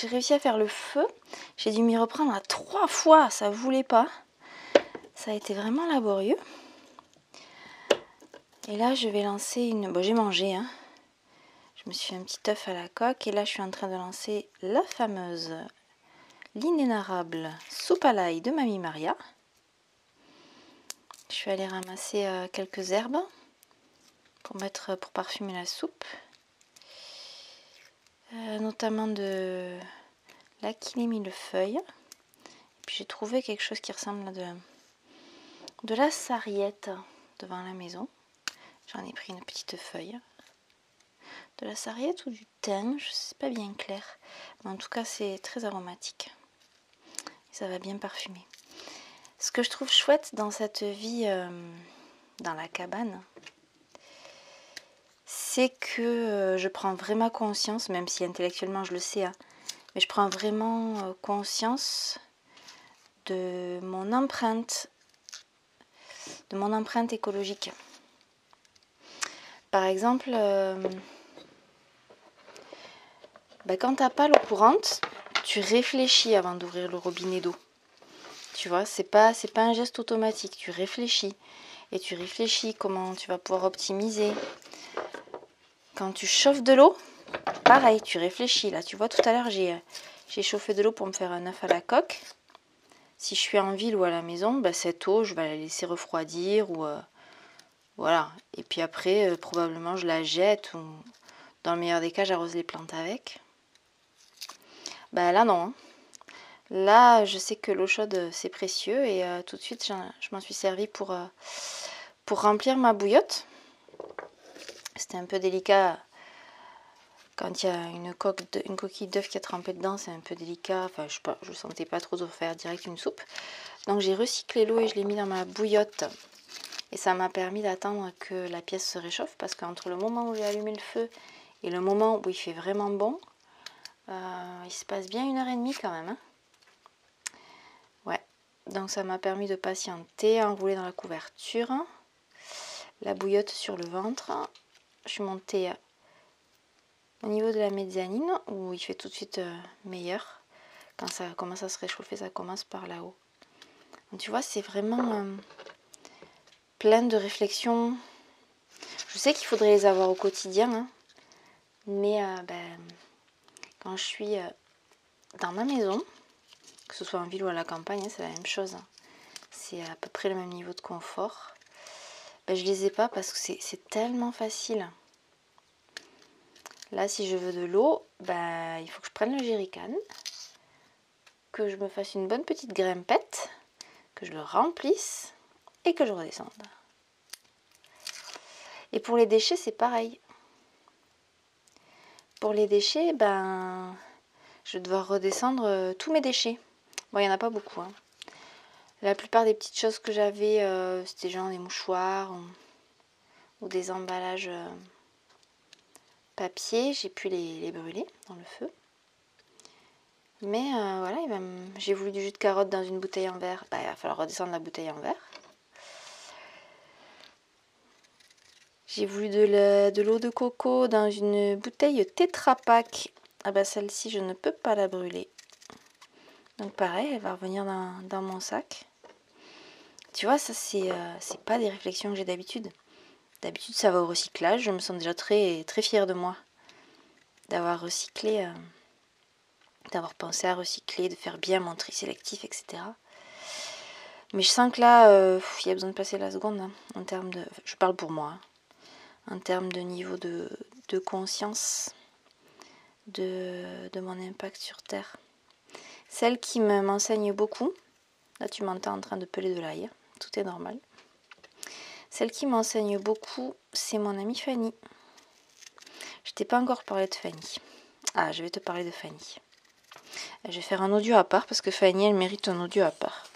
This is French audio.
j'ai réussi à faire le feu. J'ai dû m'y reprendre à trois fois, ça voulait pas. Ça a été vraiment laborieux. Et là, je vais lancer une... Bon, j'ai mangé, hein. Je me suis fait un petit œuf à la coque. Et là, je suis en train de lancer la fameuse, l'inénarrable soupe à l'ail de Mamie Maria. Je suis allée ramasser euh, quelques herbes pour mettre pour parfumer la soupe. Euh, notamment de le feuille. Puis j'ai trouvé quelque chose qui ressemble à de, la sarriette devant la maison. J'en ai pris une petite feuille. De la sarriette ou du thym, je sais pas bien clair. Mais en tout cas, c'est très aromatique. ça va bien parfumer. Ce que je trouve chouette dans cette vie euh, dans la cabane, que euh, je prends vraiment conscience, même si intellectuellement je le sais, hein, mais je prends vraiment euh, conscience de mon empreinte, de mon empreinte écologique. Par exemple, ben, quand tu n'as pas l'eau courante, tu réfléchis avant d'ouvrir le robinet d'eau. Tu vois, c'est pas c'est pas un geste automatique, tu réfléchis et tu réfléchis comment tu vas pouvoir optimiser. Quand tu chauffes de l'eau, pareil, tu réfléchis. Là, tu vois, tout à l'heure, j'ai j'ai chauffé de l'eau pour me faire un œuf à la coque. Si je suis en ville ou à la maison, bah, cette eau, je vais la laisser refroidir ou euh, voilà. Et puis après, euh, probablement, je la jette ou dans le meilleur des cas, j'arrose les plantes avec. Bah là, non. Hein. Là, je sais que l'eau chaude, euh, c'est précieux et euh, tout de suite, je m'en suis servi pour, euh, pour remplir ma bouillotte. C'était un peu délicat quand il y a une, coque une coquille d'œuf qui a trempé dedans, c'est un peu délicat. Enfin, je ne sentais pas trop de faire direct une soupe. Donc j'ai recyclé l'eau et je l'ai mis dans ma bouillotte. Et ça m'a permis d'attendre que la pièce se réchauffe parce qu'entre le moment où j'ai allumé le feu et le moment où il fait vraiment bon, il se passe bien une heure et demie quand même. Hein. Donc ça m'a permis de patienter, enrouler dans la couverture, la bouillotte sur le ventre. Je suis montée au niveau de la mezzanine où il fait tout de suite euh, meilleur. Quand ça commence à se réchauffer, ça commence par là-haut. Tu vois, c'est vraiment euh, plein de réflexions. Je sais qu'il faudrait les avoir au quotidien, hein. mais euh, ben, quand je suis dans ma maison, que ce soit en ville ou à la campagne, hein, c'est la même chose. Hein. C'est à peu près le même niveau de confort. Ben, je les ai pas parce que c'est tellement facile. Là, si je veux de l'eau, ben, il faut que je prenne le jerrycan, que je me fasse une bonne petite grimpette, que je le remplisse et que je redescende. Et pour les déchets, c'est pareil. Pour les déchets, ben, je vais redescendre euh, tous mes déchets. Bon, il n'y en a pas beaucoup. Hein. La plupart des petites choses que j'avais, euh, c'était genre des mouchoirs ou, des emballages euh, papier. J'ai pu les, brûler dans le feu. Mais euh, voilà, j'ai voulu du jus de carotte dans une bouteille en verre. Bah, il va falloir redescendre la bouteille en verre. J'ai voulu de l'eau de, coco dans une bouteille Tetra. Ah bah celle-ci, je ne peux pas la brûler. Donc pareil, elle va revenir dans, mon sac. Tu vois, ça c'est euh, pas des réflexions que j'ai d'habitude. D'habitude ça va au recyclage, je me sens déjà très, très fière de moi. D'avoir recyclé, euh, d'avoir pensé à recycler, de faire bien mon tri sélectif, etc. Mais je sens que là, euh, il y a besoin de passer la seconde hein, en termes de... Je parle pour moi. Hein, en termes de niveau de, conscience de, de mon impact sur Terre. Celle qui m'enseigne beaucoup, là tu m'entends en train de peler de l'ail, tout est normal. Celle qui m'enseigne beaucoup, c'est mon amie Fanny. Je t'ai pas encore parlé de Fanny. Ah, je vais te parler de Fanny. Je vais faire un audio à part parce que Fanny, elle mérite un audio à part.